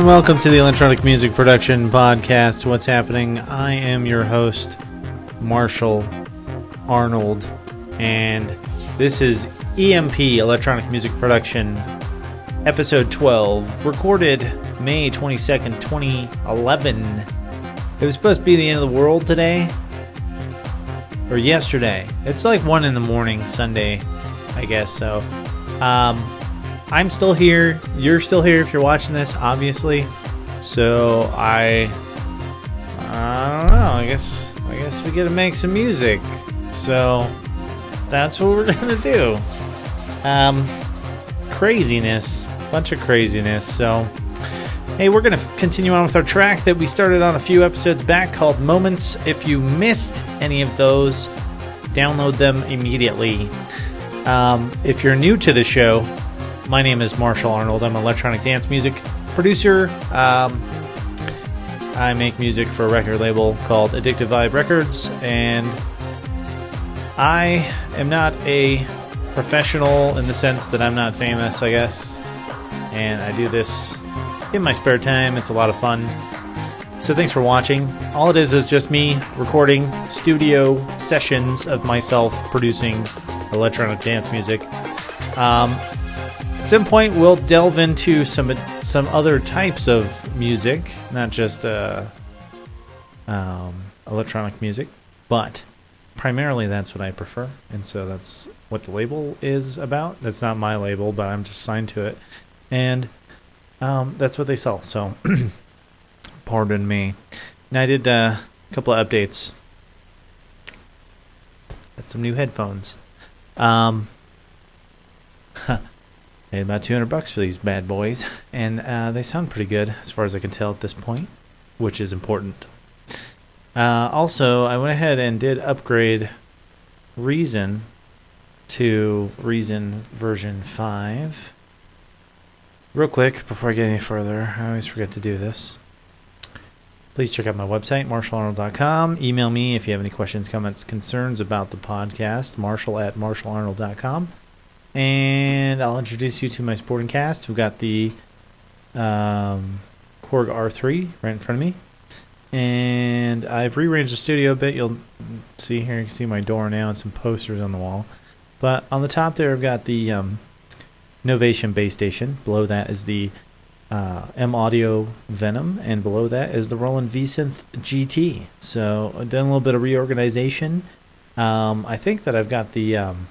And welcome to the Electronic Music Production Podcast. What's happening? I am your host, Marshall Arnold, and this is EMP Electronic Music Production, episode 12, recorded May 22nd, 2011. It was supposed to be the end of the world today, or yesterday. It's like 1 in the morning, Sunday, I guess, so. Um, I'm still here. You're still here if you're watching this, obviously. So I, I don't know. I guess I guess we gotta make some music. So that's what we're gonna do. Um, craziness, bunch of craziness. So hey, we're gonna continue on with our track that we started on a few episodes back called "Moments." If you missed any of those, download them immediately. Um, if you're new to the show, my name is Marshall Arnold. I'm an electronic dance music producer. Um, I make music for a record label called Addictive Vibe Records, and I am not a professional in the sense that I'm not famous, I guess. And I do this in my spare time. It's a lot of fun. So thanks for watching. All it is is just me recording studio sessions of myself producing electronic dance music. Um, at some point, we'll delve into some some other types of music, not just uh, um, electronic music, but primarily that's what I prefer, and so that's what the label is about. That's not my label, but I'm just signed to it, and um, that's what they sell. So, pardon me. Now I did uh, a couple of updates. Got some new headphones. Um, Paid about 200 bucks for these bad boys, and uh, they sound pretty good as far as I can tell at this point, which is important. Uh, also, I went ahead and did upgrade Reason to Reason version 5. Real quick, before I get any further, I always forget to do this. Please check out my website, marshallarnold.com. Email me if you have any questions, comments, concerns about the podcast, marshall at marshallarnold.com. And I'll introduce you to my sporting cast. We've got the um, Korg R3 right in front of me. And I've rearranged the studio a bit. You'll see here, you can see my door now and some posters on the wall. But on the top there, I've got the um, Novation Bass Station. Below that is the uh, M Audio Venom, and below that is the Roland V Synth GT. So I've done a little bit of reorganization. Um, I think that I've got the um,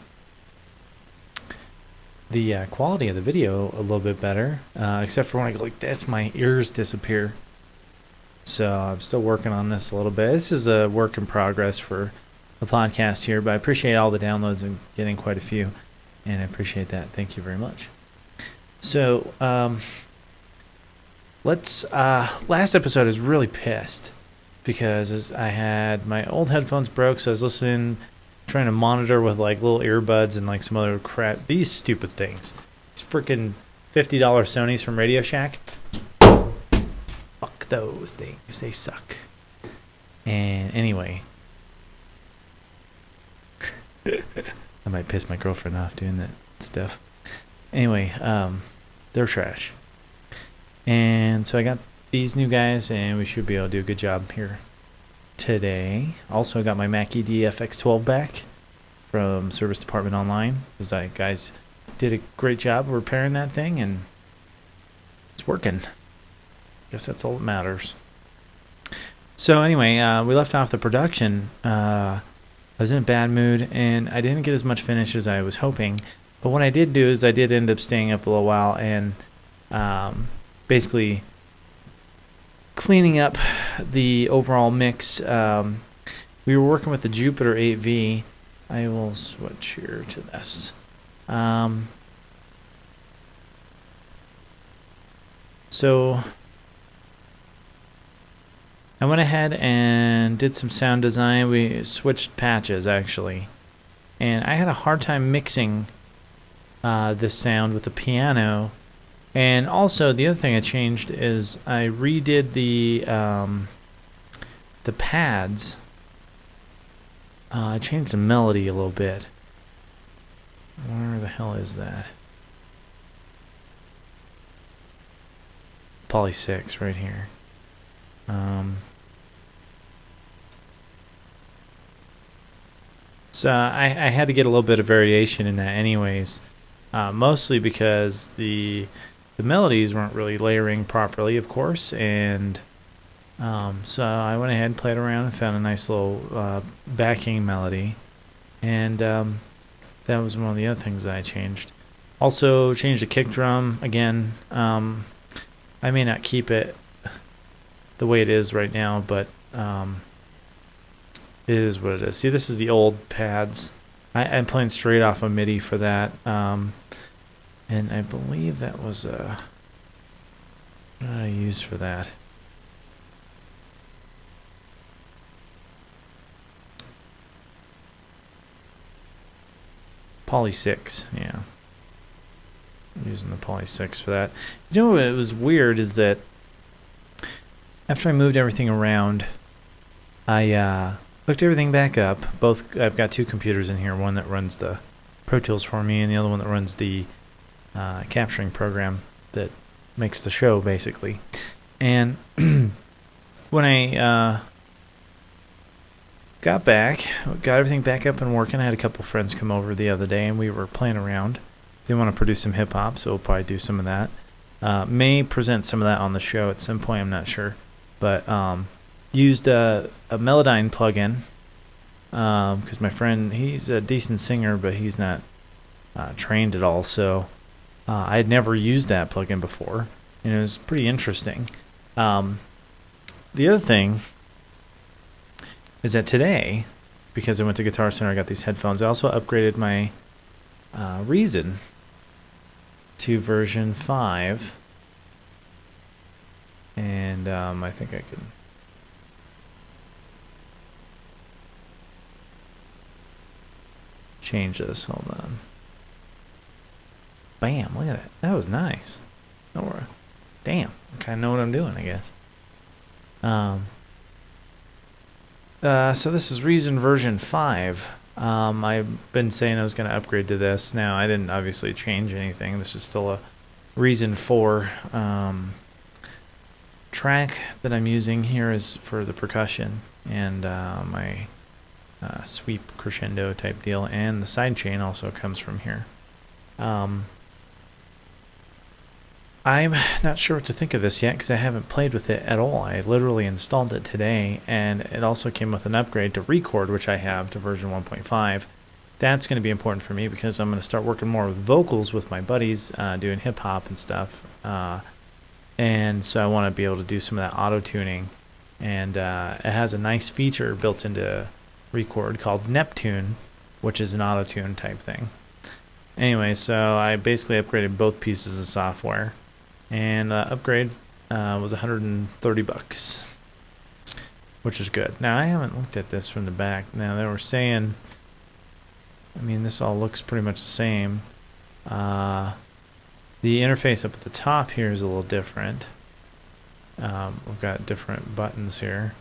the uh, quality of the video a little bit better, uh, except for when I go like this, my ears disappear. So I'm still working on this a little bit. This is a work in progress for the podcast here, but I appreciate all the downloads and getting quite a few, and I appreciate that. Thank you very much. So um, let's. Uh, last episode is really pissed because I had my old headphones broke, so I was listening trying to monitor with like little earbuds and like some other crap. These stupid things. These freaking fifty dollar Sony's from Radio Shack. Fuck those things. They suck. And anyway, I might piss my girlfriend off doing that stuff. Anyway, um, they're trash. And so I got these new guys, and we should be able to do a good job here today. Also got my Mackie DFX12 back from Service Department Online. That guys did a great job repairing that thing, and it's working. Guess that's all that matters. So anyway, uh, we left off the production. Uh, I was in a bad mood, and I didn't get as much finish as I was hoping. But what I did do is I did end up staying up a little while and um, basically cleaning up the overall mix. Um, we were working with the Jupiter 8V. I will switch here to this. Um, so I went ahead and did some sound design. We switched patches actually. And I had a hard time mixing uh, this sound with the piano and also, the other thing I changed is I redid the um, the pads. Uh, I changed the melody a little bit. Where the hell is that? Poly 6 right here. Um, so I, I had to get a little bit of variation in that anyways. Uh, mostly because the the melodies weren't really layering properly, of course, and um, so I went ahead and played around and found a nice little uh, backing melody, and um, that was one of the other things I changed. Also changed the kick drum again. Um, I may not keep it the way it is right now, but um, it is what it is. See, this is the old pads. I, am playing straight off a of MIDI for that. Um, and I believe that was uh, I use for that? Poly 6, yeah. Using the Poly 6 for that. You know what was weird is that after I moved everything around, I uh, hooked everything back up. Both I've got two computers in here, one that runs the Pro Tools for me and the other one that runs the uh, capturing program that makes the show basically. And when I uh, got back, got everything back up and working, I had a couple friends come over the other day and we were playing around. They want to produce some hip hop, so we'll probably do some of that. Uh, may present some of that on the show at some point, I'm not sure. But um, used a, a Melodyne plugin because um, my friend, he's a decent singer, but he's not uh, trained at all. So uh, I had never used that plugin before, and it was pretty interesting. Um, the other thing is that today, because I went to Guitar Center, I got these headphones. I also upgraded my uh, Reason to version 5. And um, I think I can change this. Hold on. Bam, look at that. That was nice. Oh, damn, I kind of know what I'm doing, I guess. Um, uh, so this is Reason version 5. Um, I've been saying I was going to upgrade to this. Now, I didn't obviously change anything. This is still a Reason 4 um, track that I'm using here is for the percussion and uh, my uh, sweep crescendo type deal. And the sidechain also comes from here. Um, I'm not sure what to think of this yet because I haven't played with it at all. I literally installed it today and it also came with an upgrade to Record, which I have to version 1.5. That's going to be important for me because I'm going to start working more with vocals with my buddies uh, doing hip hop and stuff. Uh, and so I want to be able to do some of that auto tuning. And uh, it has a nice feature built into Record called Neptune, which is an auto tune type thing. Anyway, so I basically upgraded both pieces of software and uh, upgrade uh, was 130 bucks, which is good. Now I haven't looked at this from the back. Now they were saying, I mean, this all looks pretty much the same. Uh, the interface up at the top here is a little different. Um, we've got different buttons here,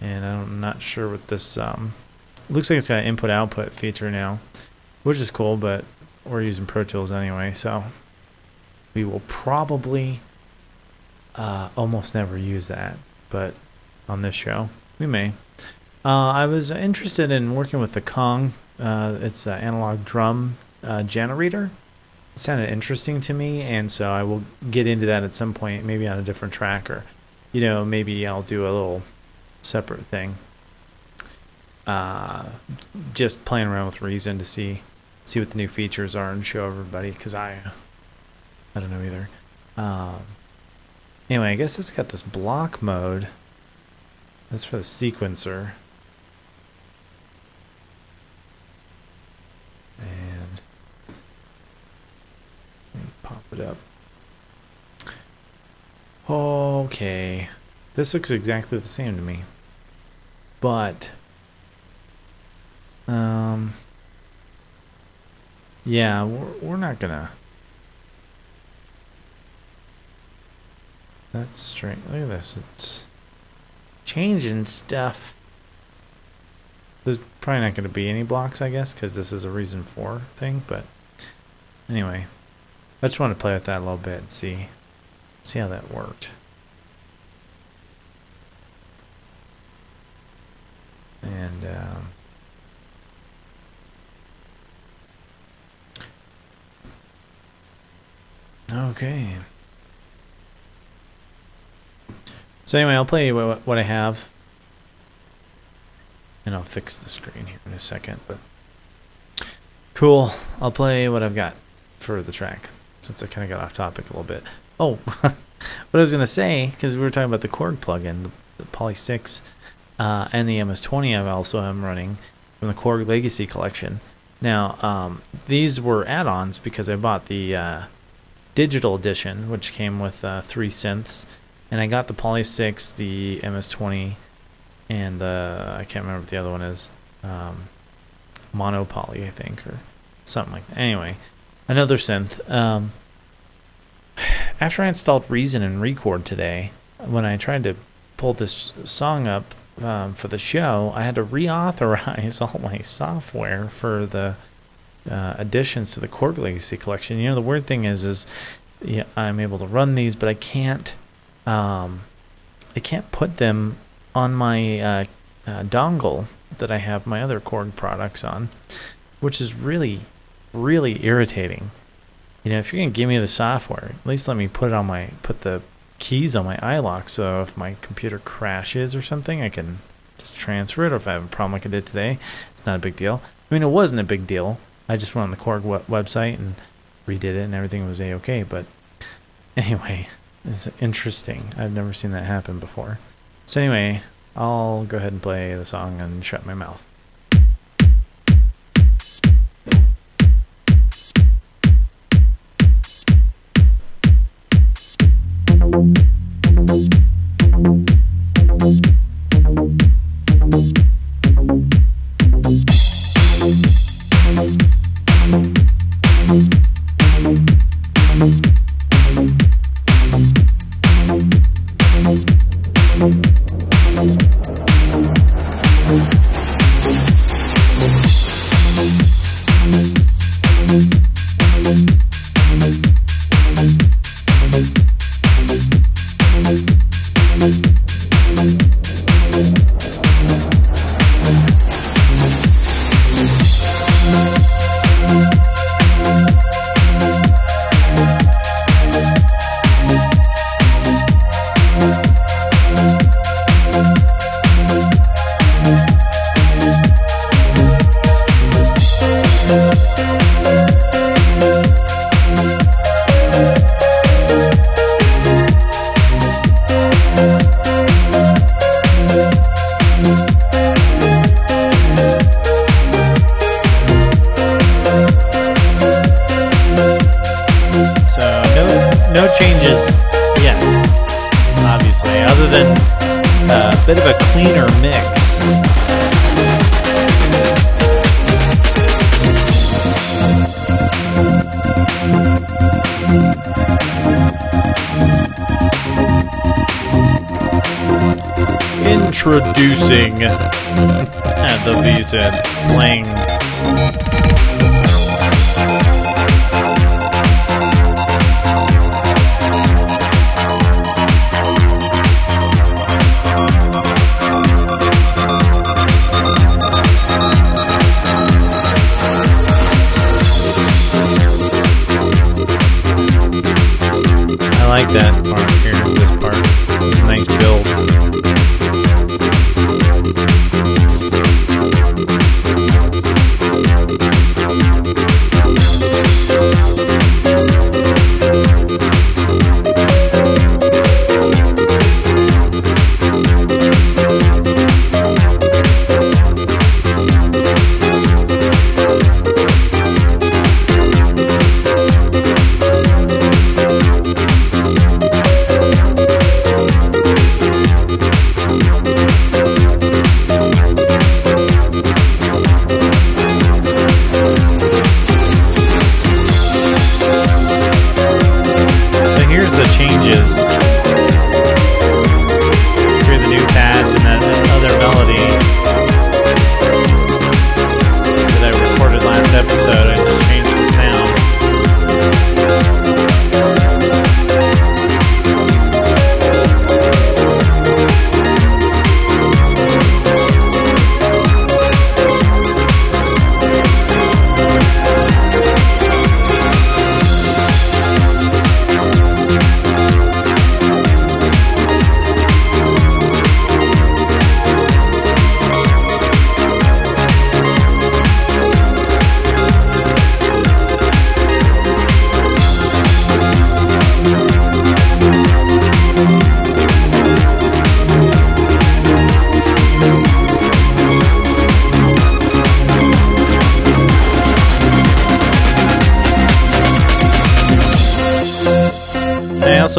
and I'm not sure what this. Um, looks like it's got an input-output feature now, which is cool, but we're using Pro Tools anyway, so we will probably uh, almost never use that, but on this show, we may. Uh, I was interested in working with the Kong. Uh, it's an analog drum uh, generator. It sounded interesting to me, and so I will get into that at some point, maybe on a different track, or you know, maybe I'll do a little separate thing. Uh, just playing around with Reason to see see what the new features are and show everybody because I I don't know either. Um, anyway, I guess it's got this block mode. That's for the sequencer. And pop it up. Okay. This looks exactly the same to me. But um yeah, we're, we're not gonna That's strange. Look at this. It's changing stuff. There's probably not going to be any blocks, I guess, because this is a Reason 4 thing, but anyway. I just want to play with that a little bit and see, see how that worked. And, um, Okay. So anyway, I'll play what, what I have, and I'll fix the screen here in a second. But cool, I'll play what I've got for the track since I kind of got off topic a little bit. Oh, what I was gonna say because we were talking about the Korg plugin, the, the Poly Six, uh, and the MS20. I also am running from the Korg Legacy collection. Now, um, these were add-ons because I bought the uh, digital edition, which came with uh, three synths, and I got the Poly 6, the MS20, and the I can't remember what the other one is, um, Mono Poly, I think, or something like that. Anyway, another synth. Um, after I installed Reason and Record today, when I tried to pull this song up um, for the show, I had to reauthorize all my software for the uh, additions to the Korg Legacy collection. You know, the weird thing is, is yeah, I'm able to run these, but I can't, um, I can't put them on my uh, uh, dongle that I have my other Korg products on, which is really, really irritating. You know, if you're gonna give me the software, at least let me put it on my put the keys on my iLok, so if my computer crashes or something, I can just transfer it. Or if I have a problem like I did today, it's not a big deal. I mean, it wasn't a big deal. I just went on the Korg website and redid it, and everything was a okay. But anyway, it's interesting. I've never seen that happen before. So anyway, I'll go ahead and play the song and shut my mouth.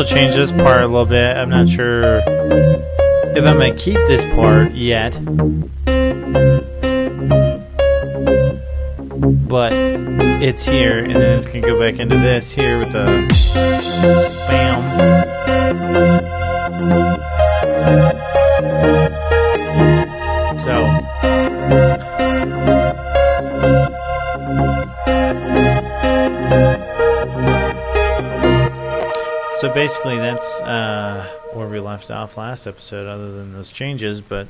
Change this part a little bit. I'm not sure if I'm going to keep this part yet. But it's here, and then it's going to go back into this here with a basically, that's uh, where we left off last episode, other than those changes. But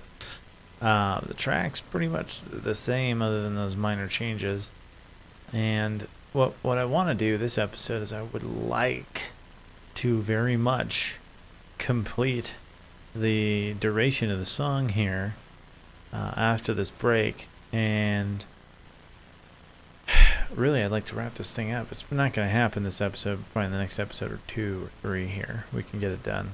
uh, the track's pretty much the same, other than those minor changes. And what what I want to do this episode is I would like to very much complete the duration of the song here uh, after this break, and really, I'd like to wrap this thing up. It's not going to happen this episode. Probably in the next episode or two or three here, we can get it done.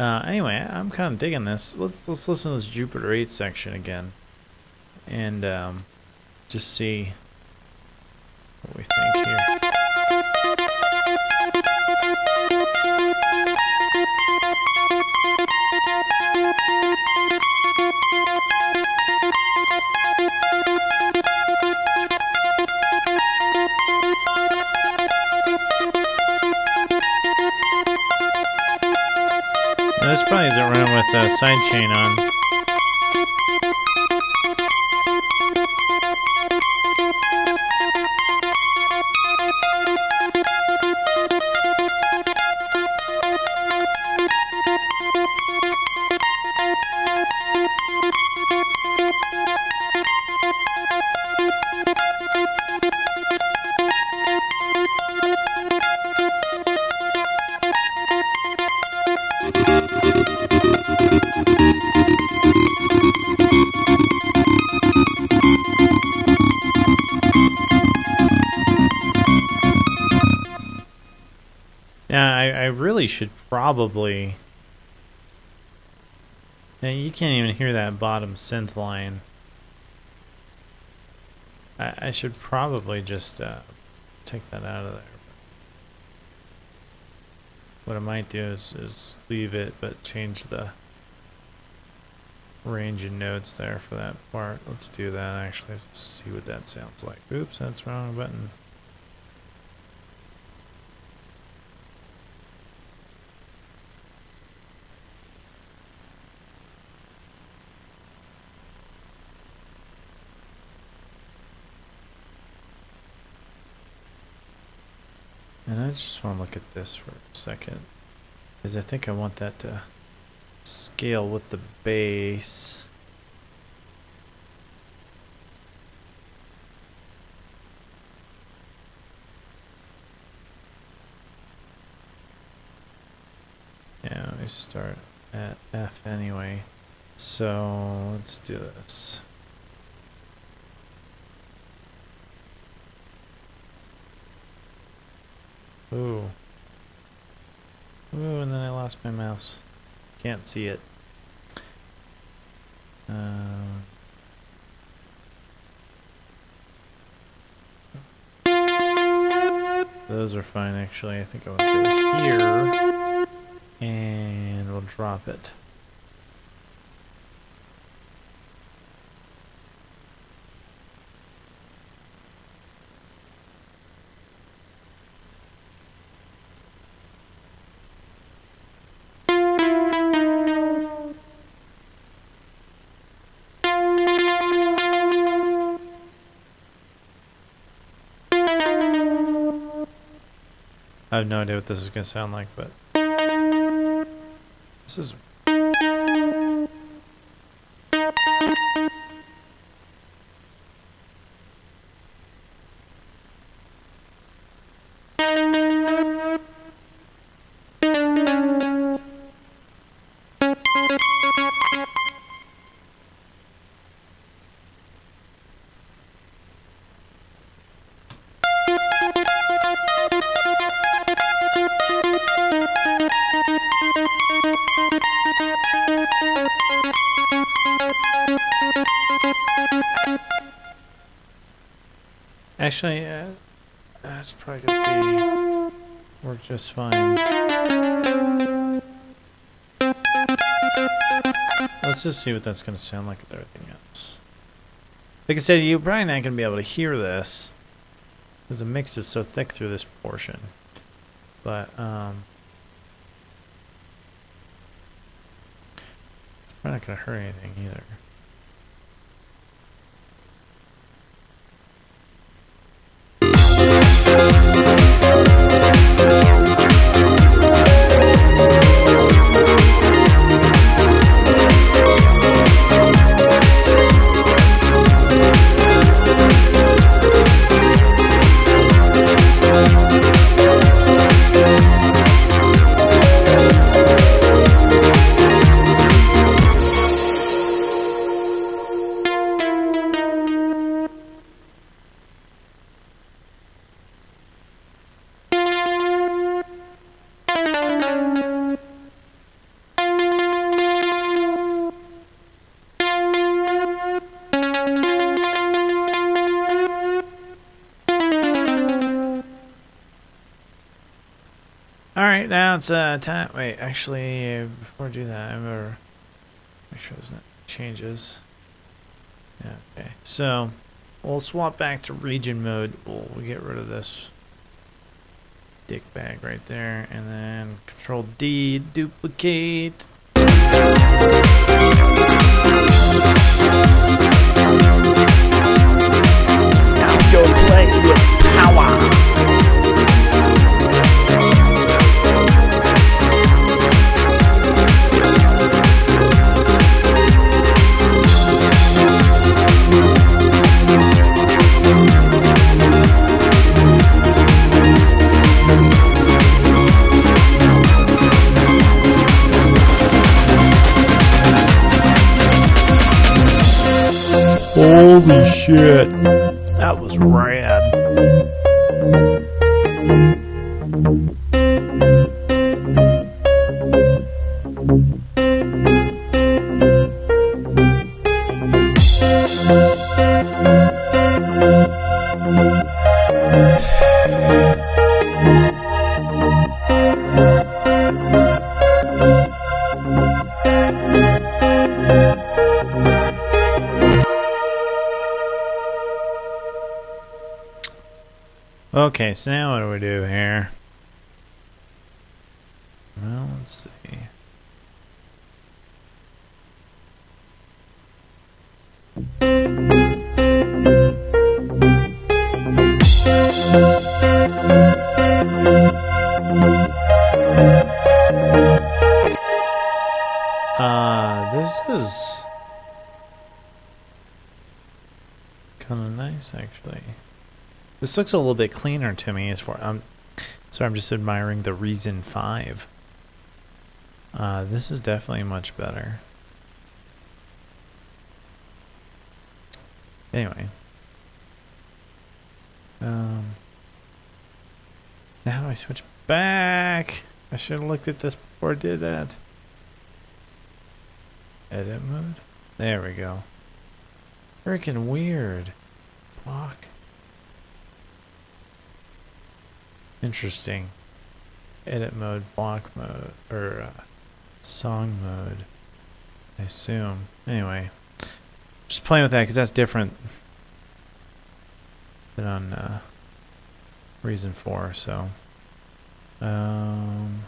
Uh, anyway, I'm kind of digging this. Let's let's listen to this Jupiter 8 section again, and um, just see what we think here. This probably isn't running with a sidechain on. Probably. And you can't even hear that bottom synth line. I, I should probably just uh, take that out of there. What I might do is, is leave it, but change the range of notes there for that part. Let's do that actually. Let's see what that sounds like. Oops, that's wrong button. And I just want to look at this for a second. Because I think I want that to scale with the bass. Yeah, we start at F anyway. So let's do this. Ooh. Ooh, and then I lost my mouse. Can't see it. Uh, those are fine, actually. I think I'll go here, and we'll drop it. I have no idea what this is going to sound like, but this is Actually, uh, that's probably gonna be. Work just fine. Let's just see what that's to sound like with everything else. Like I said, you're probably not to be able to hear this because the mix is so thick through this portion. But, um, it's probably not to hurt anything either. It's uh, time. Wait, actually, before I do that, I'm to make sure there's no changes. Yeah, okay. So, we'll swap back to region mode. We'll, we'll get rid of this dick bag right there. And then Control D, duplicate. Now go Now This looks a little bit cleaner to me as far I'm sorry, I'm just admiring the Reason 5. Uh, this is definitely much better. Anyway. Um, now I switch back? I should have looked at this before I did that. Edit mode? There we go. Freaking weird. Block. Interesting. Edit mode, block mode, or uh, song mode, I assume. Anyway, just playing with that because that's different than on uh, Reason 4, so. Um...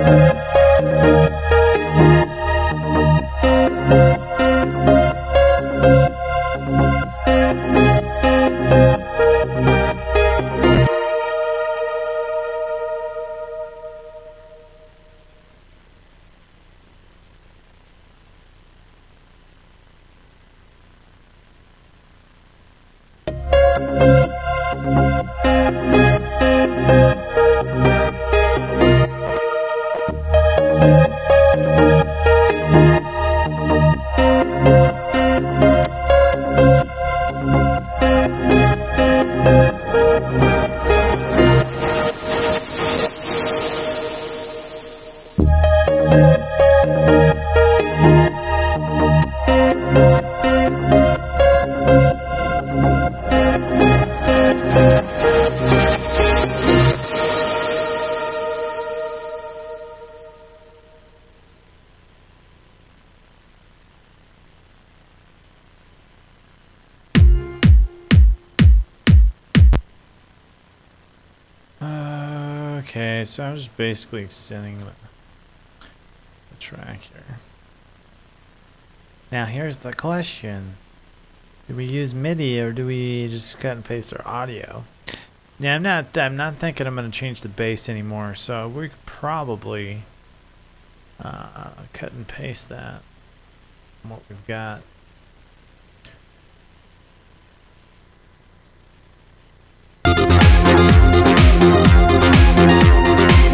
Thank you. Thank you. So I'm just basically extending the, the track here. Now here's the question. Do we use MIDI or do we just cut and paste our audio? Yeah, I'm not I'm not thinking I'm gonna change the bass anymore, so we could probably uh, cut and paste that what we've got.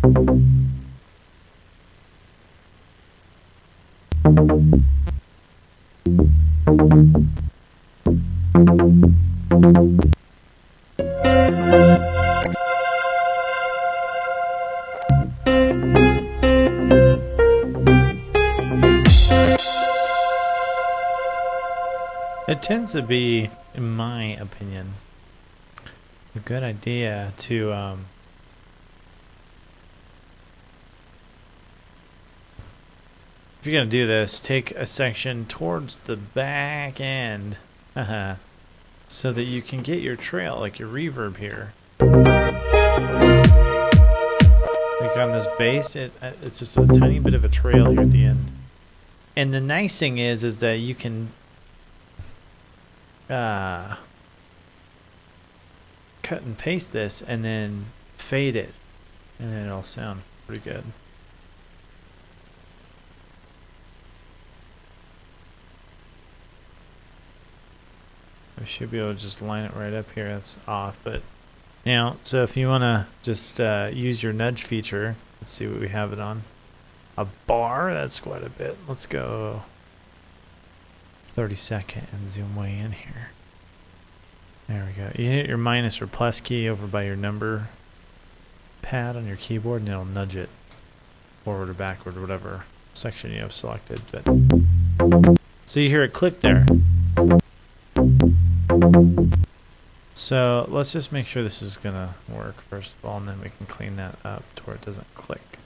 It tends to be, in my opinion, a good idea to um, you're gonna do this, take a section towards the back end, haha, so that you can get your trail, like your reverb here. Like on this bass, it uh, it's just a tiny bit of a trail here at the end. And the nice thing is, is that you can uh, cut and paste this and then fade it and then it'll sound pretty good. We should be able to just line it right up here. That's off, but now, so if you want to just uh, use your nudge feature, let's see what we have it on. A bar, that's quite a bit. Let's go 30 second and zoom way in here. There we go. You hit your minus or plus key over by your number pad on your keyboard and it'll nudge it forward or backward or whatever section you have selected. But So you hear it click there. So let's just make sure this is gonna work first of all and then we can clean that up to where it doesn't click.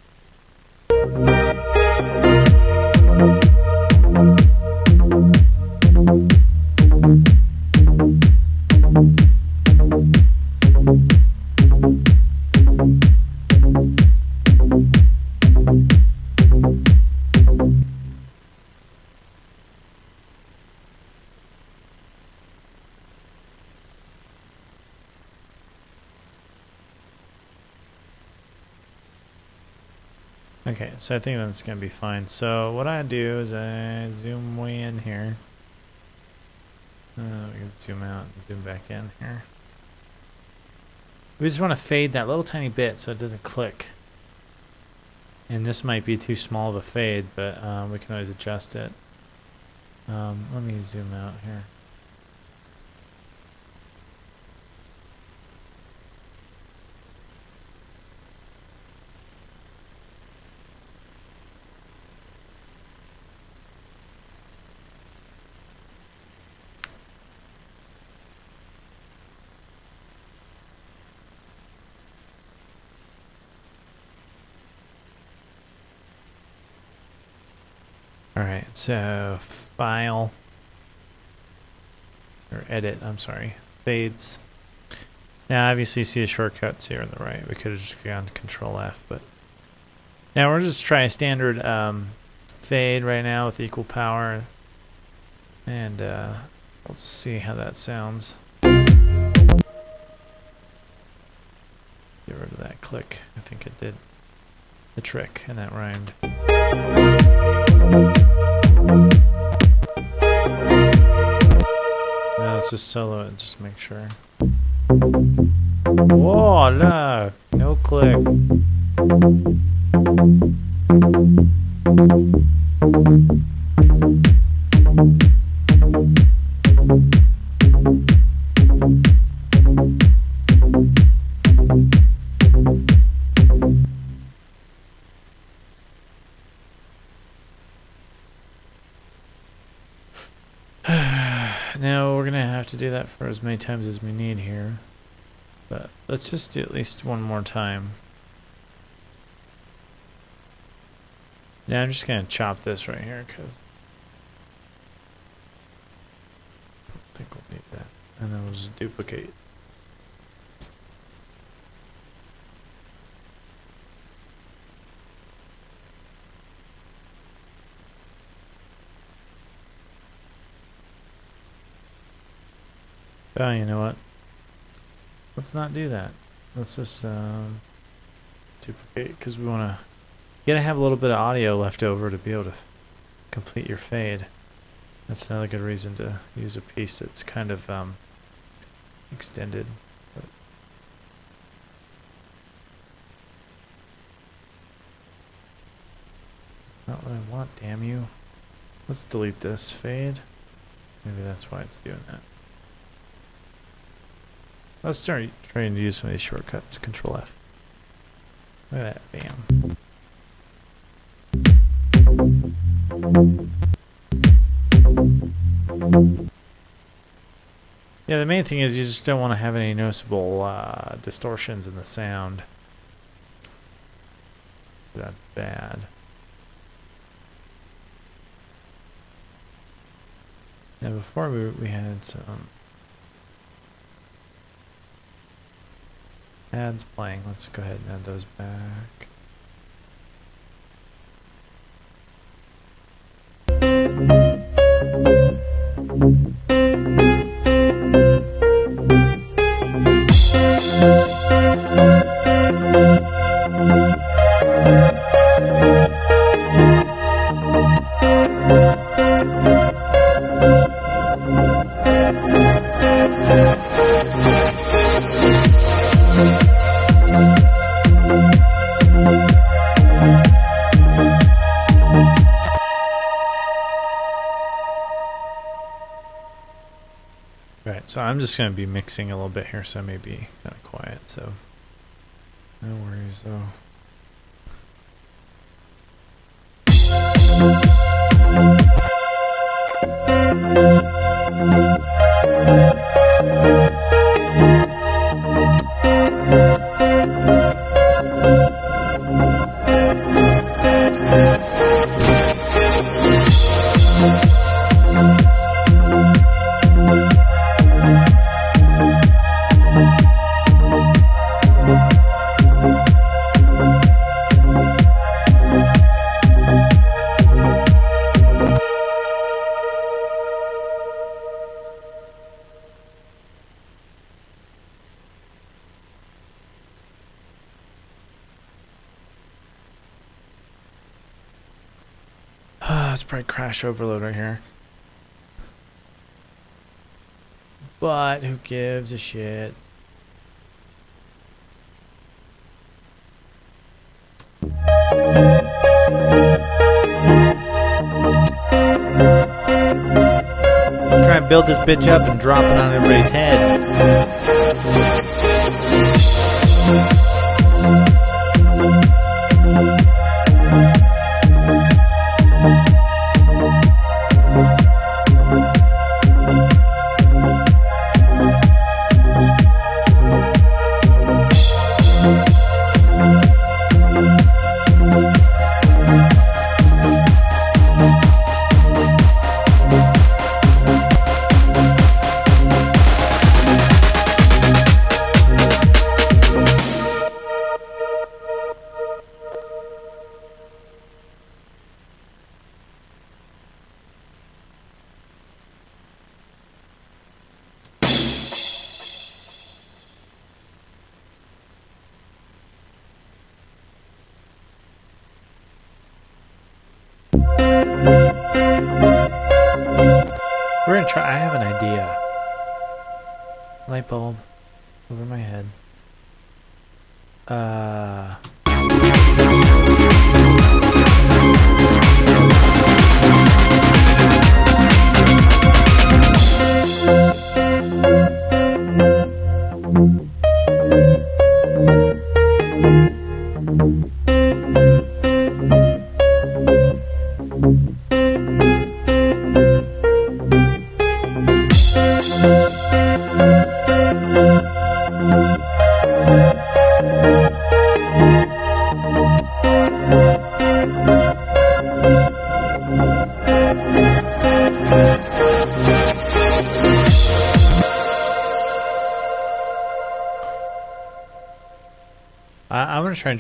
So I think that's going to be fine. So what I do is I zoom way in here. Uh, we can zoom out and zoom back in here. We just want to fade that little tiny bit so it doesn't click. And this might be too small of a fade, but um, we can always adjust it. Um, let me zoom out here. Alright, so file or edit, I'm sorry, fades. Now obviously you see the shortcuts here on the right. We could have just gone to control F, but now we're just trying a standard um, fade right now with equal power and uh, let's see how that sounds. Get rid of that click. I think it did the trick and that rhymed. Let's just solo it, just make sure. Whoa, look! No click. No, we're gonna have to do that for as many times as we need here. But let's just do at least one more time. Yeah, I'm just gonna chop this right here because I don't think we'll need that. And then we'll just duplicate. Oh, you know what? Let's not do that. Let's just um, duplicate because we want to. You gotta have a little bit of audio left over to be able to complete your fade. That's another good reason to use a piece that's kind of um, extended. Not what I want, damn you. Let's delete this fade. Maybe that's why it's doing that. Let's start trying to use some of these shortcuts. Control F. Look at that. Bam. Yeah, the main thing is you just don't want to have any noticeable uh, distortions in the sound. That's bad. Now before we, we had some ads playing. Let's go ahead and add those back. Right, so I'm just going to be mixing a little bit here, so I may be kind of quiet, so no worries though. Ah, overload right here. But who gives a shit? Try and build this bitch up and drop it on everybody's head.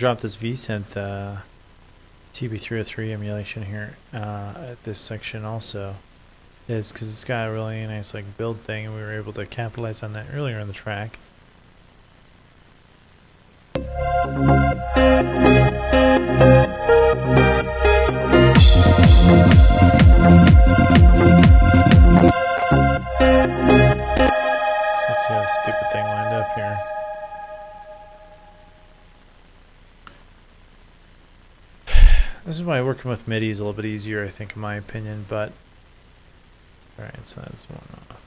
Drop this vSynth uh, TB303 emulation here uh, at this section also is because it's got a really nice like build thing and we were able to capitalize on that earlier in the track. Let's see how the stupid thing lined up here. This is why working with MIDI is a little bit easier, I think, in my opinion, but... Alright, so that's one off.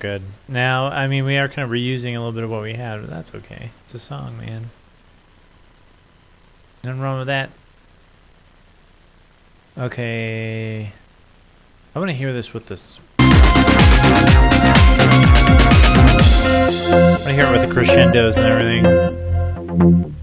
Good. Now, I mean, we are kind of reusing a little bit of what we had, but that's okay. It's a song, man. Nothing wrong with that. Okay. I want to hear this with this. I want to hear it with the crescendos and everything.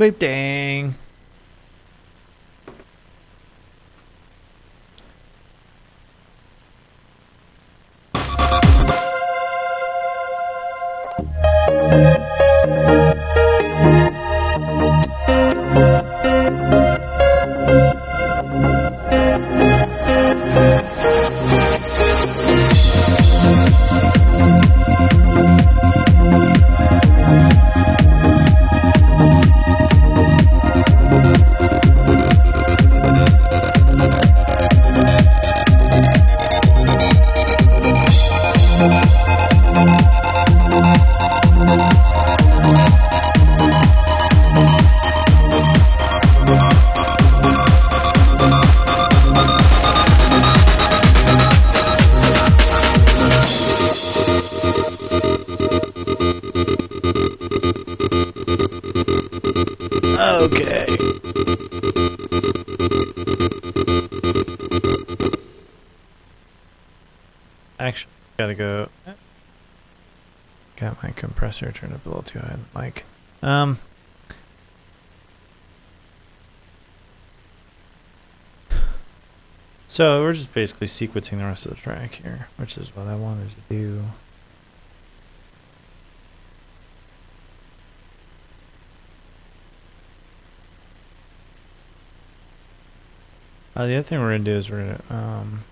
Sweep ding. Compressor turned up a little too high on the mic. Um. So we're just basically sequencing the rest of the track here, which is what I wanted to do. Uh, the other thing we're gonna do is we're gonna um,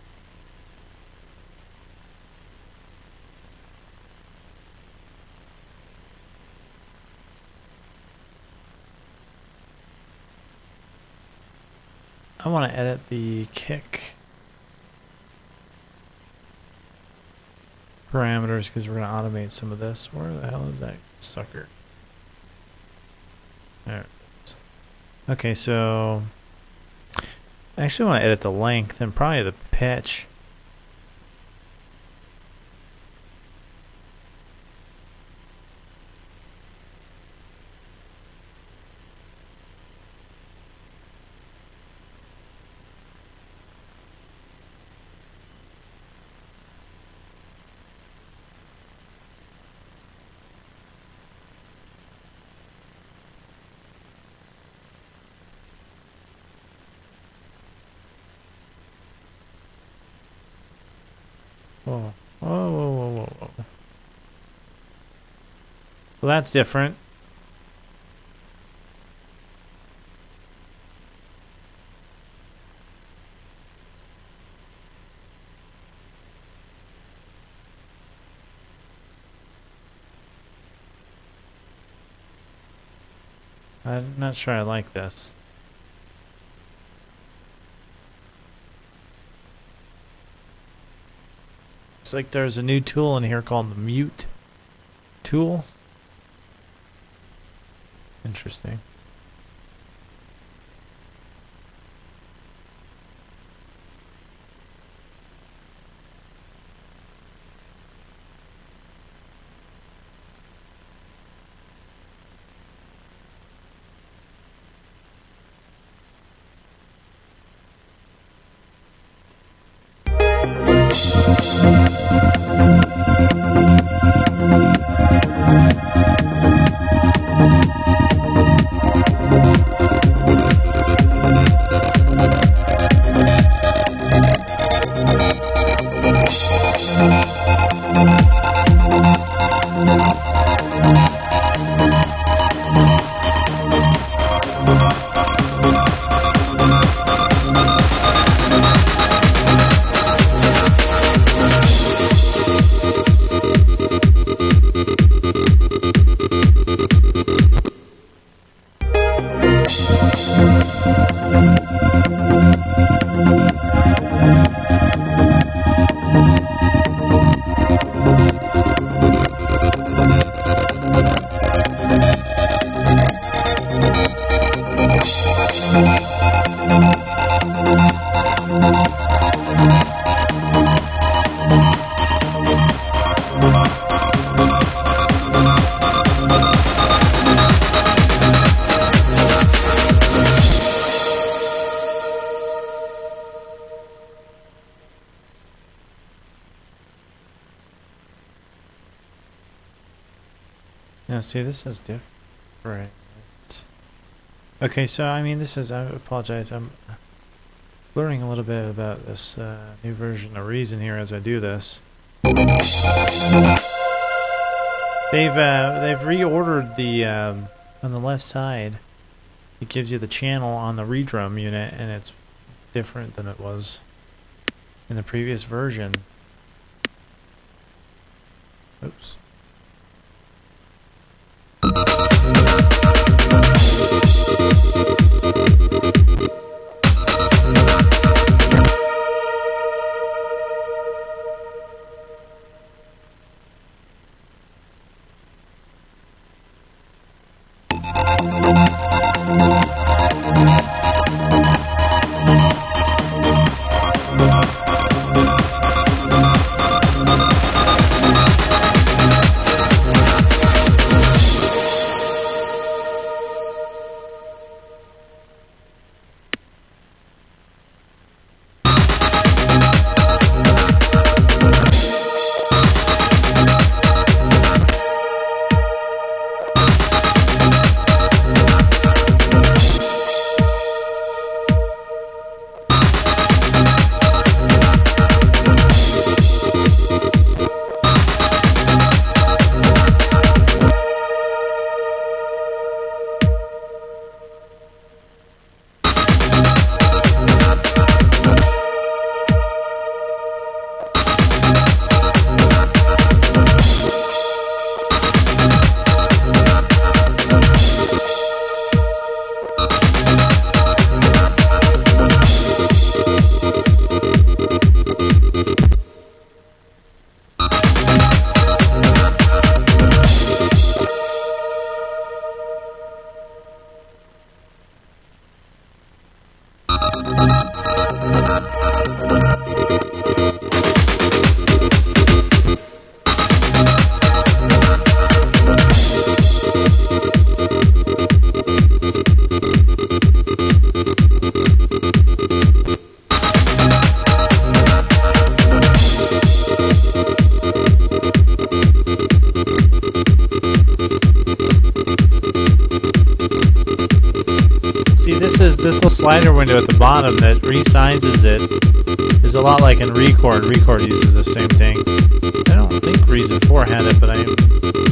I want to edit the kick. parameters because we're going to automate some of this. Where the hell is that sucker? There. Okay, so I actually want to edit the length and probably the pitch. Whoa. Whoa, whoa, whoa, whoa, whoa. Well, that's different. I'm not sure I like this. Looks like there's a new tool in here called the mute tool. Interesting. See, this is different. Okay, so I mean, this is. I apologize. I'm learning a little bit about this uh, new version of Reason here as I do this. They've uh, they've reordered the um, on the left side. It gives you the channel on the redrum unit, and it's different than it was in the previous version. Slider window at the bottom that resizes it is a lot like in Record. Record uses the same thing. I don't think Reason 4 had it, but I'm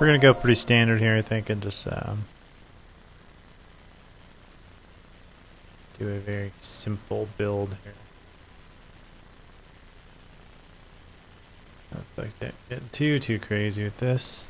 We're gonna go pretty standard here, I think, and just um, do a very simple build here. If expect it. Getting too too crazy with this.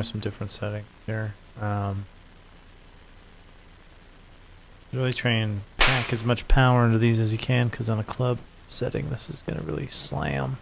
With some different settings here. Um, really try and pack as much power into these as you can because on a club setting this is going to really slam.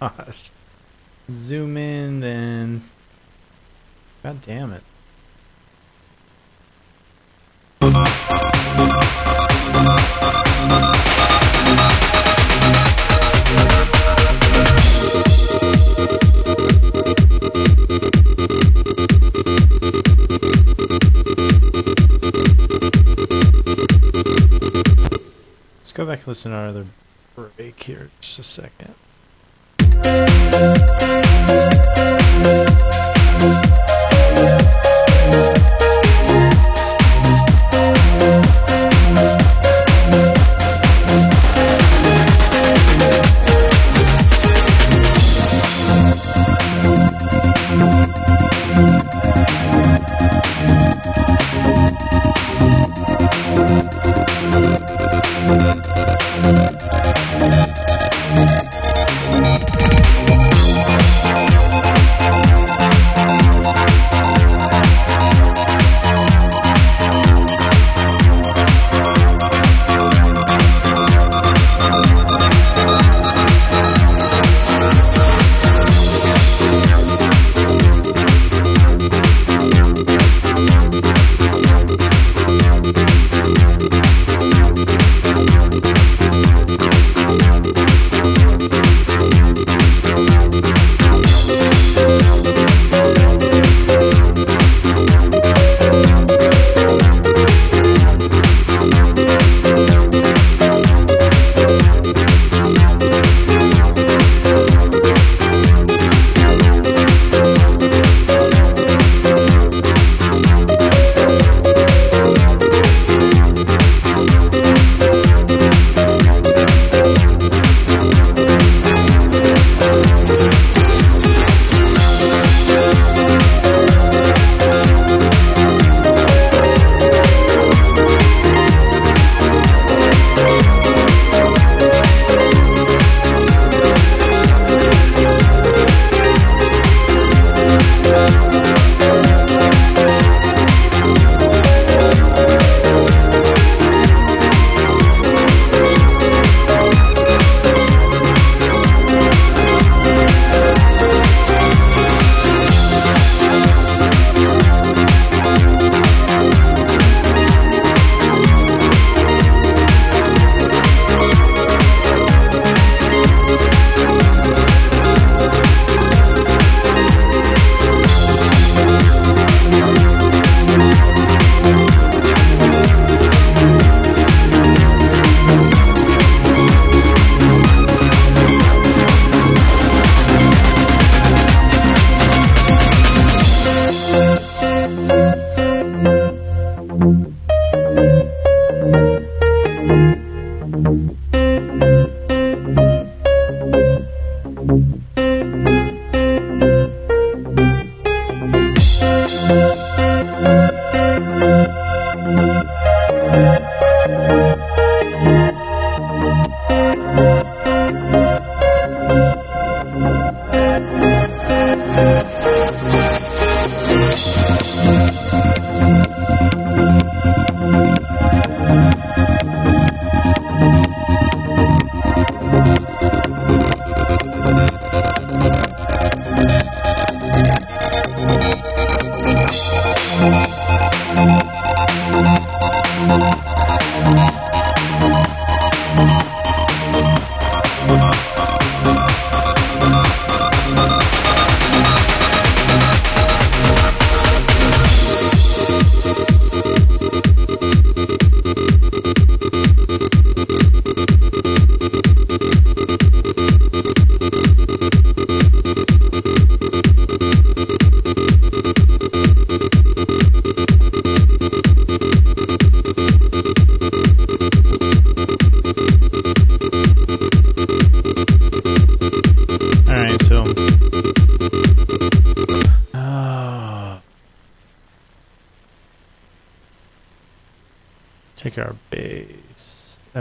Gosh. Zoom in then. God damn it. Let's go back and listen to our other break here just a second. Take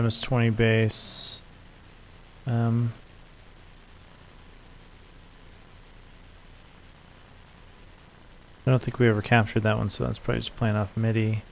bass, MS20 bass. Um, I don't think we ever captured that one, so that's probably just playing off MIDI.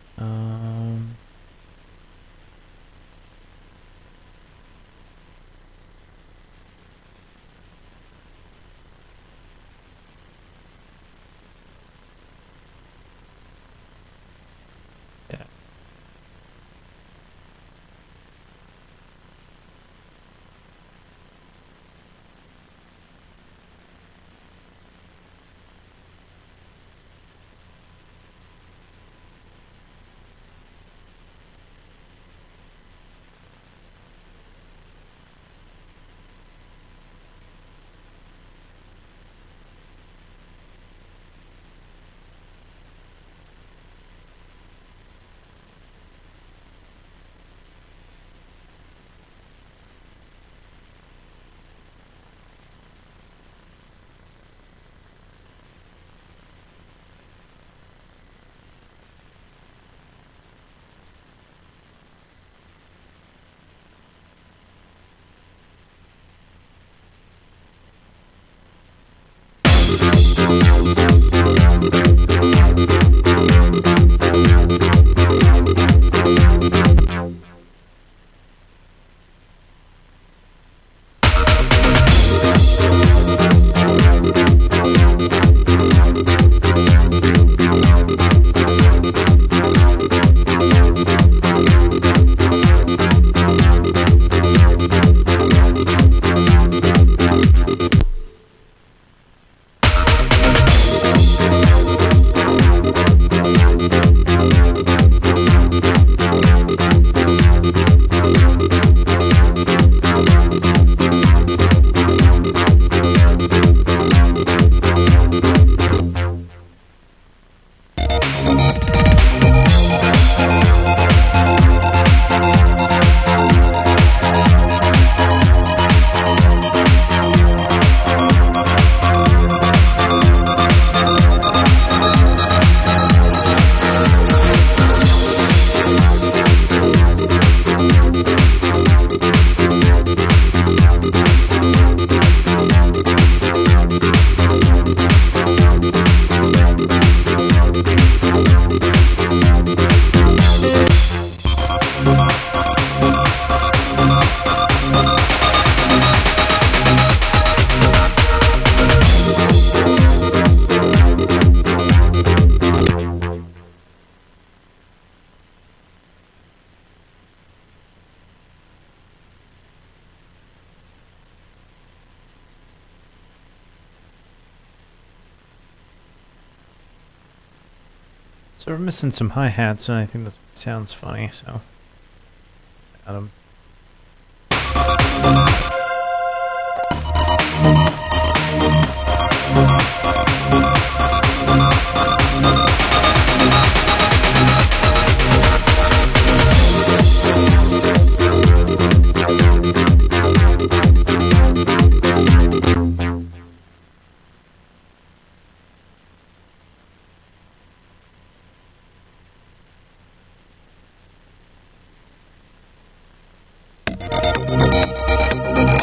So some hi hats, and I think that sounds funny. So,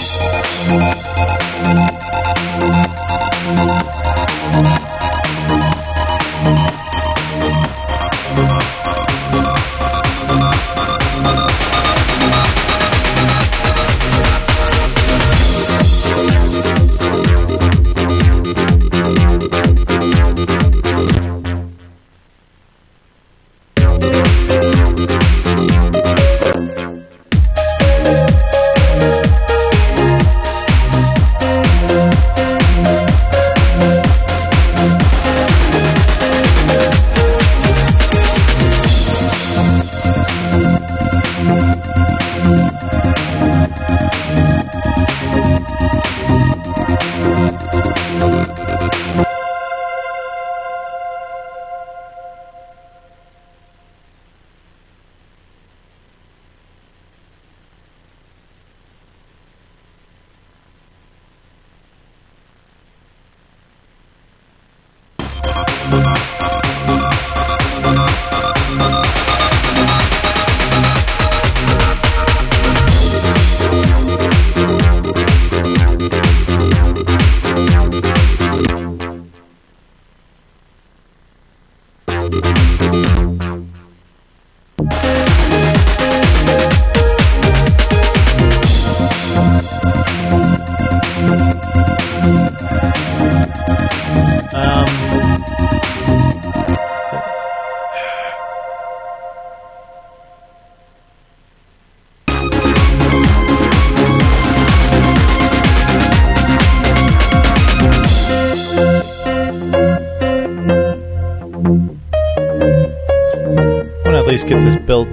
Bye.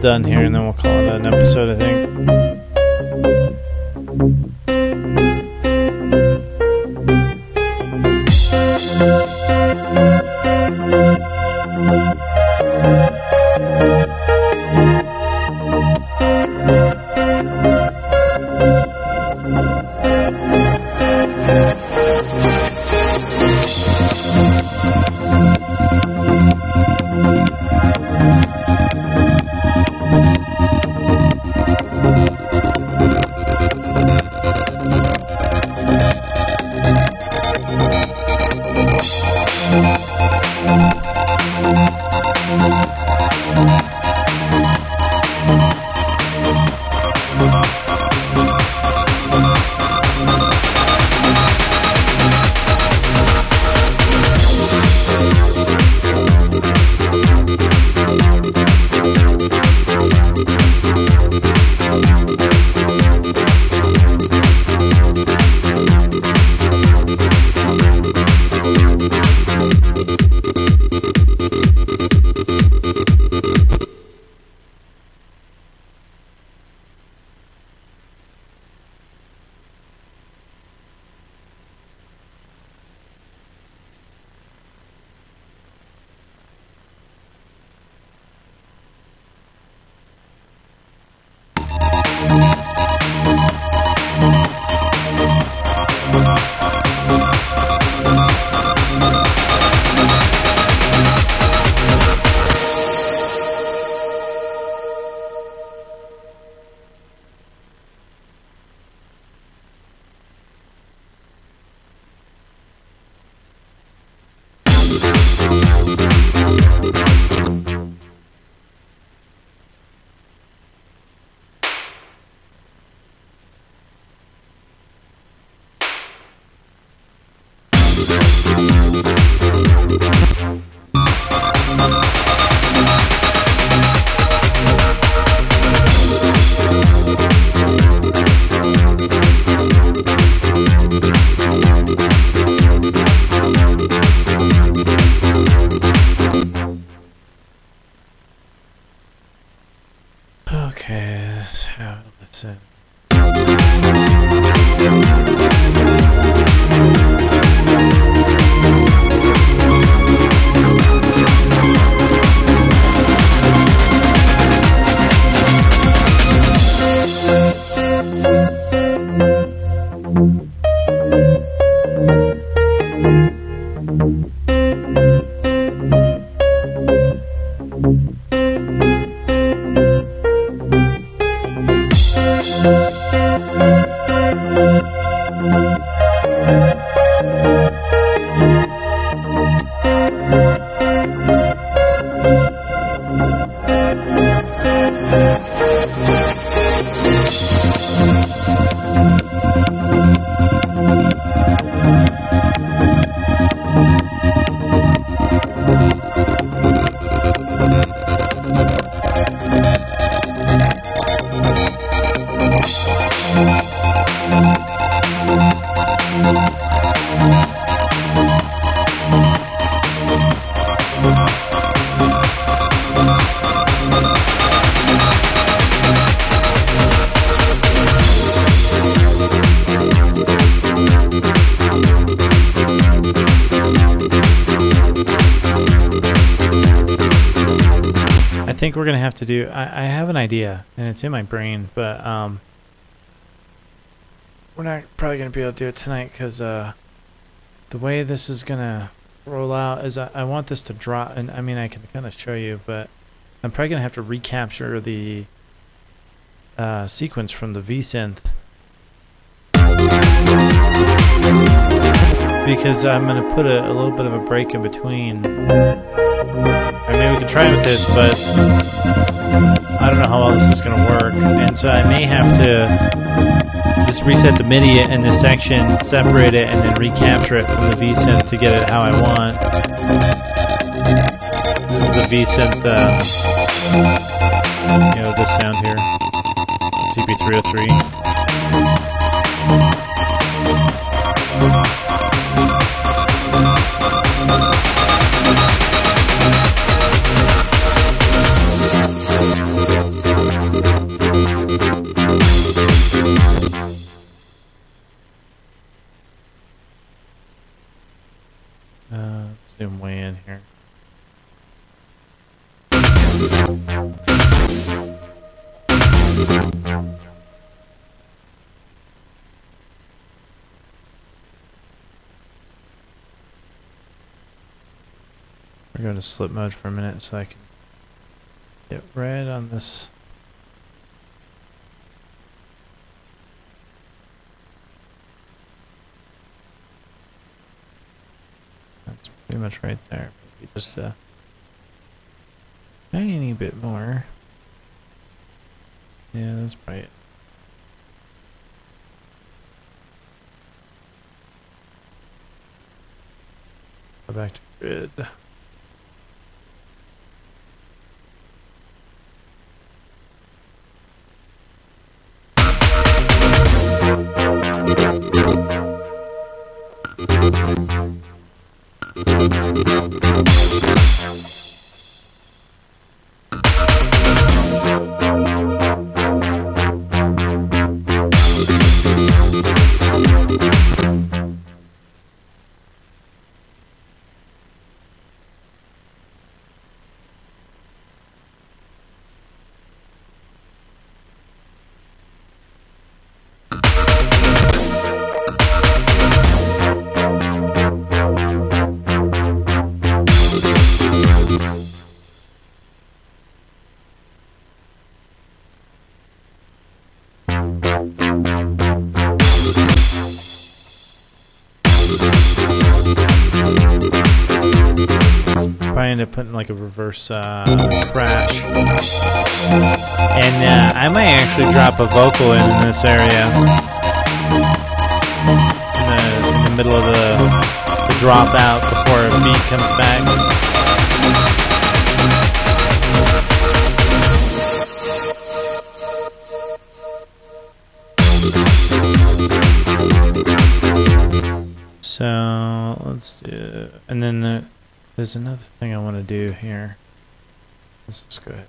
Done here, we're gonna have to do. I, I have an idea, and it's in my brain, but um, we're not probably gonna be able to do it tonight because uh, the way this is gonna roll out is I, I want this to drop, and I mean I can kind of show you, but I'm probably gonna have to recapture the uh, sequence from the vsynth because I'm gonna put a, a little bit of a break in between. We could try with this, but I don't know how well this is going to work. And so I may have to just reset the MIDI in this section, separate it, and then recapture it from the vsynth to get it how I want. This is the vsynth, uh, you know, this sound here. CP303. We're going to slip mode for a minute so I can get red on this. That's pretty much right there. Maybe just a tiny bit more. Yeah, that's right. Go back to grid. End up putting like a reverse uh, crash. And uh, I might actually drop a vocal in this area. In the, in the middle of the, the drop out before a beat comes back. So let's do, and then uh, there's another thing I want to do here. This is good.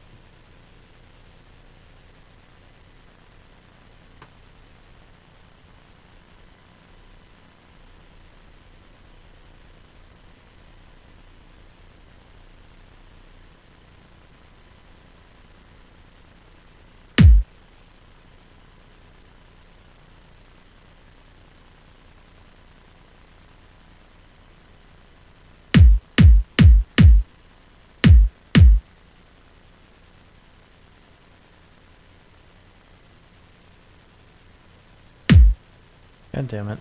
God damn it.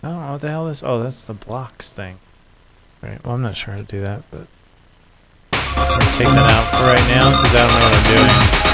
Know what the hell this. Oh, that's the blocks thing. Right. Well, I'm not sure how to do that, but I'm gonna take that out for right now because I don't know what I'm doing.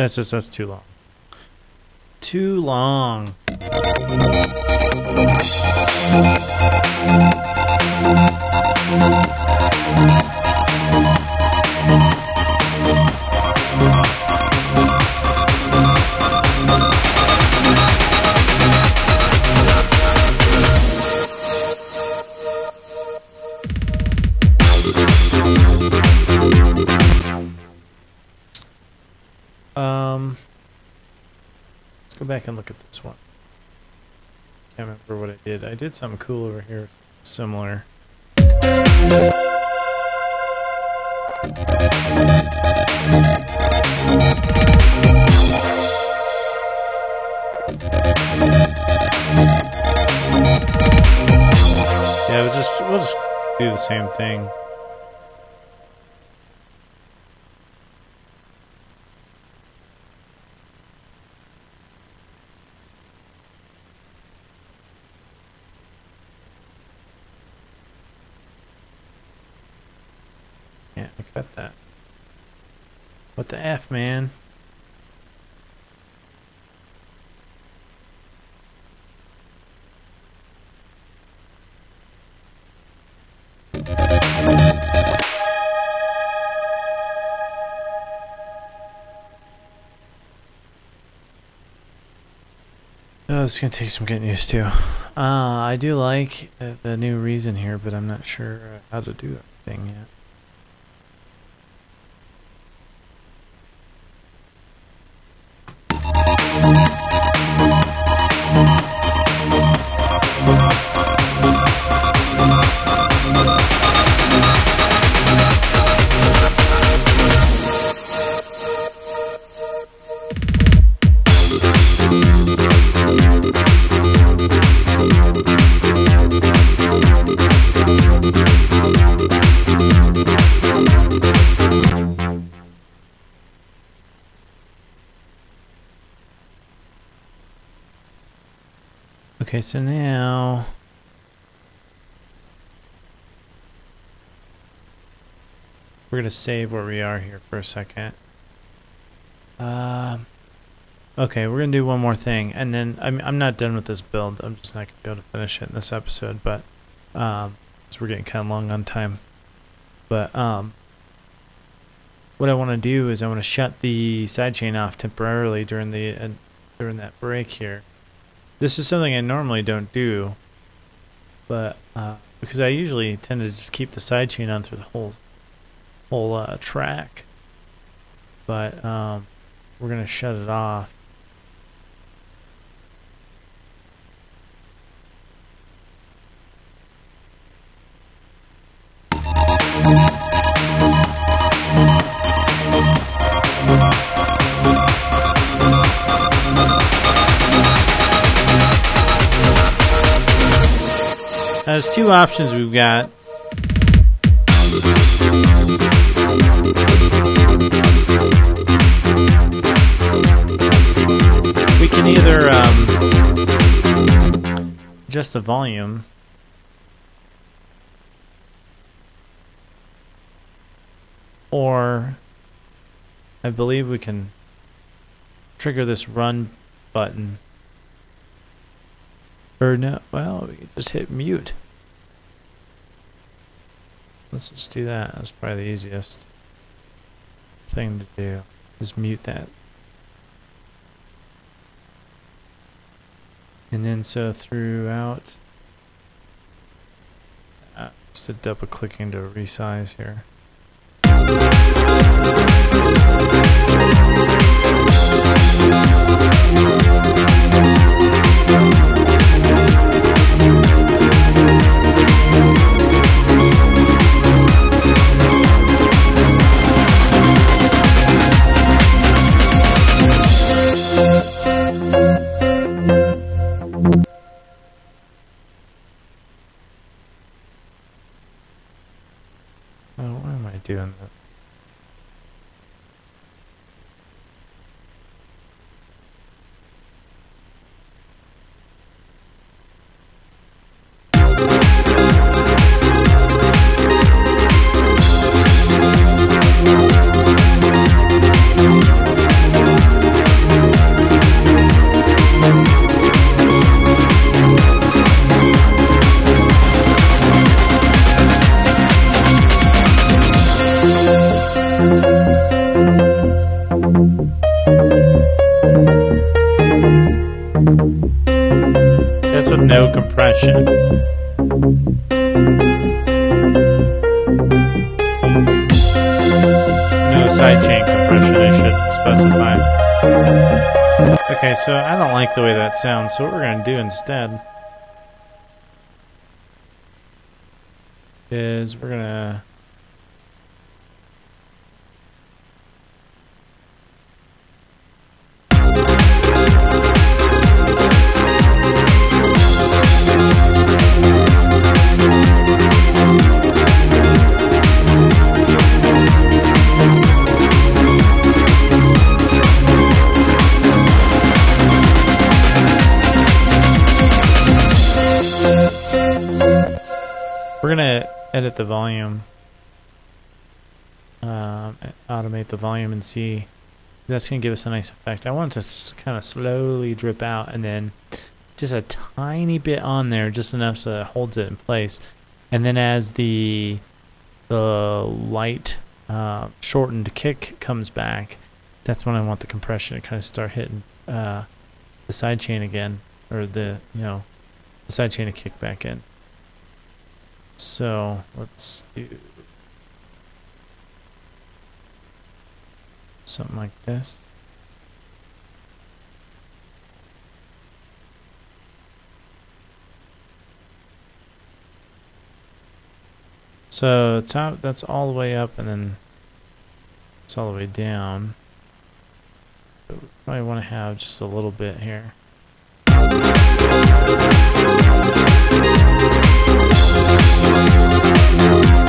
That's just that's too long. Too long. I did. Something cool over here, similar. Yeah, we'll just we'll just do the same thing. Yeah, I cut that. What the F, man? Oh, it's gonna take some getting used to. Uh, I do like the new reason here, but I'm not sure uh, how to do that thing yet. So now we're gonna save where we are here for a second. Um, okay, we're gonna do one more thing, and then I'm I'm not done with this build. I'm just not gonna be able to finish it in this episode, but um, so we're getting kind of long on time. But um, what I want to do is I want to shut the sidechain off temporarily during the uh, during that break here. This is something I normally don't do, but uh, because I usually tend to just keep the side chain on through the whole whole uh, track. But um, we're gonna shut it off. There's two options we've got. We can either um, adjust the volume. Or I believe we can trigger this run button. Or no, well, we just hit mute. Let's just do that. That's probably the easiest thing to do, is mute that. And then so throughout, uh, just a double clicking to resize here. Sounds, so what we're going to do instead is we're going to the volume, um, automate the volume, and see. That's gonna give us a nice effect. I want it to kind of slowly drip out, and then just a tiny bit on there, just enough so it holds it in place. And then as the the light uh, shortened kick comes back, that's when I want the compression to kind of start hitting uh, the side chain again, or the you know the side chain to kick back in. So let's do something like this. So top, that's all the way up, and then it's all the way down. So we probably want to have just a little bit here. Uh,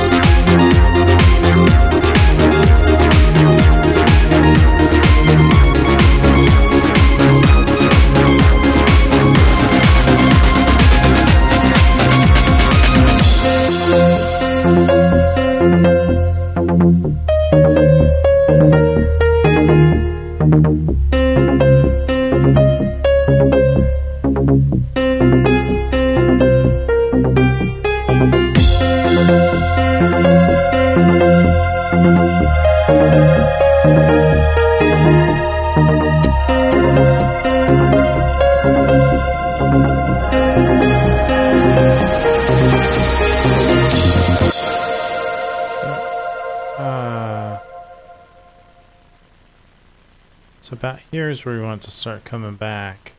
where we want to start coming back.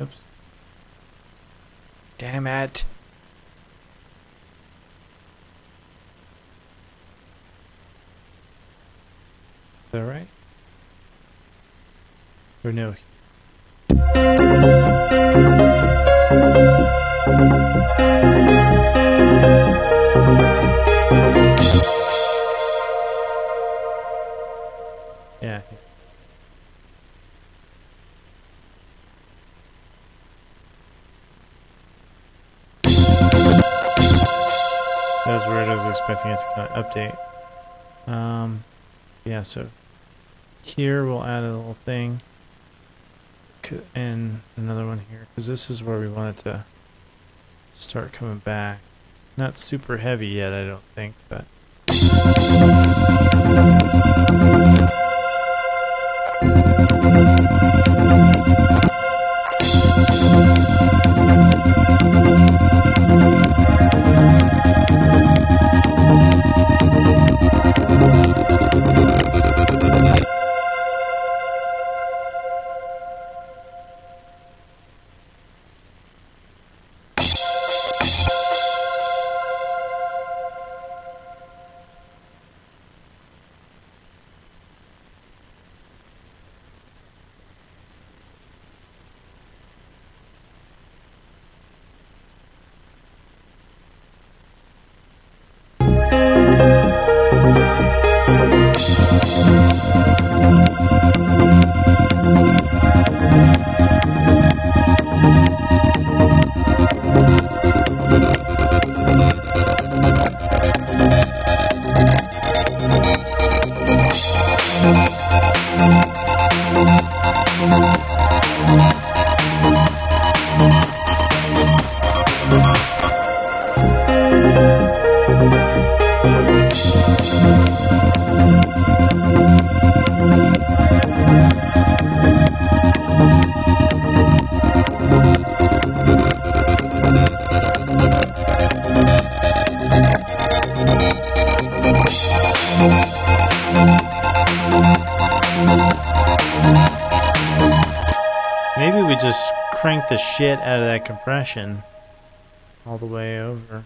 Oops. Damn it. Is that right? Or no? Yeah. Expecting it to update. Um, yeah, so here we'll add a little thing. And another one here. Because this is where we want it to start coming back. Not super heavy yet, I don't think, but. Compression all the way over.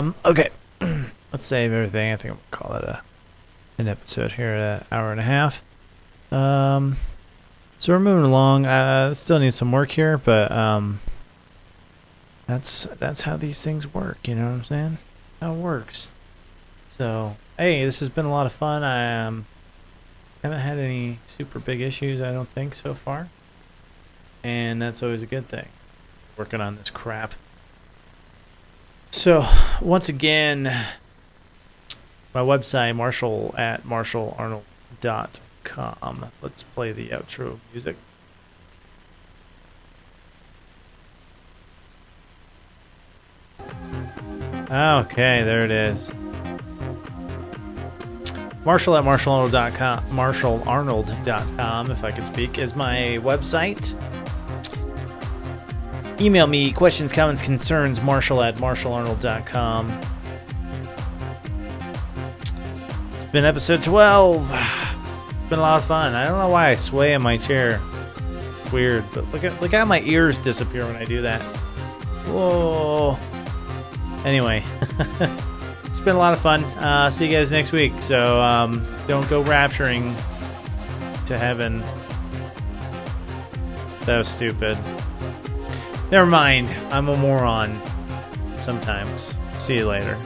Um, okay. Let's save everything. I think I'm gonna call it a an episode here an hour and a half. Um, so we're moving along. Uh, still need some work here, but um, that's that's how these things work. You know what I'm saying? How it works. So hey, this has been a lot of fun. I um haven't had any super big issues. I don't think so far, and that's always a good thing. Working on this crap. So, once again, my website, marshall at marshallarnold.com. Let's play the outro music. Okay, there it is. Marshall at marshallarnold.com, marshallarnold.com, if I could speak, is my website. Email me questions, comments, concerns, marshall at marshallarnold.com. It's been episode 12. It's been a lot of fun. I don't know why I sway in my chair. Weird, but look at look how my ears disappear when I do that. Whoa. Anyway, it's been a lot of fun. Uh, see you guys next week. So um, don't go rapturing to heaven. That was stupid. Never mind. I'm a moron sometimes. See you later.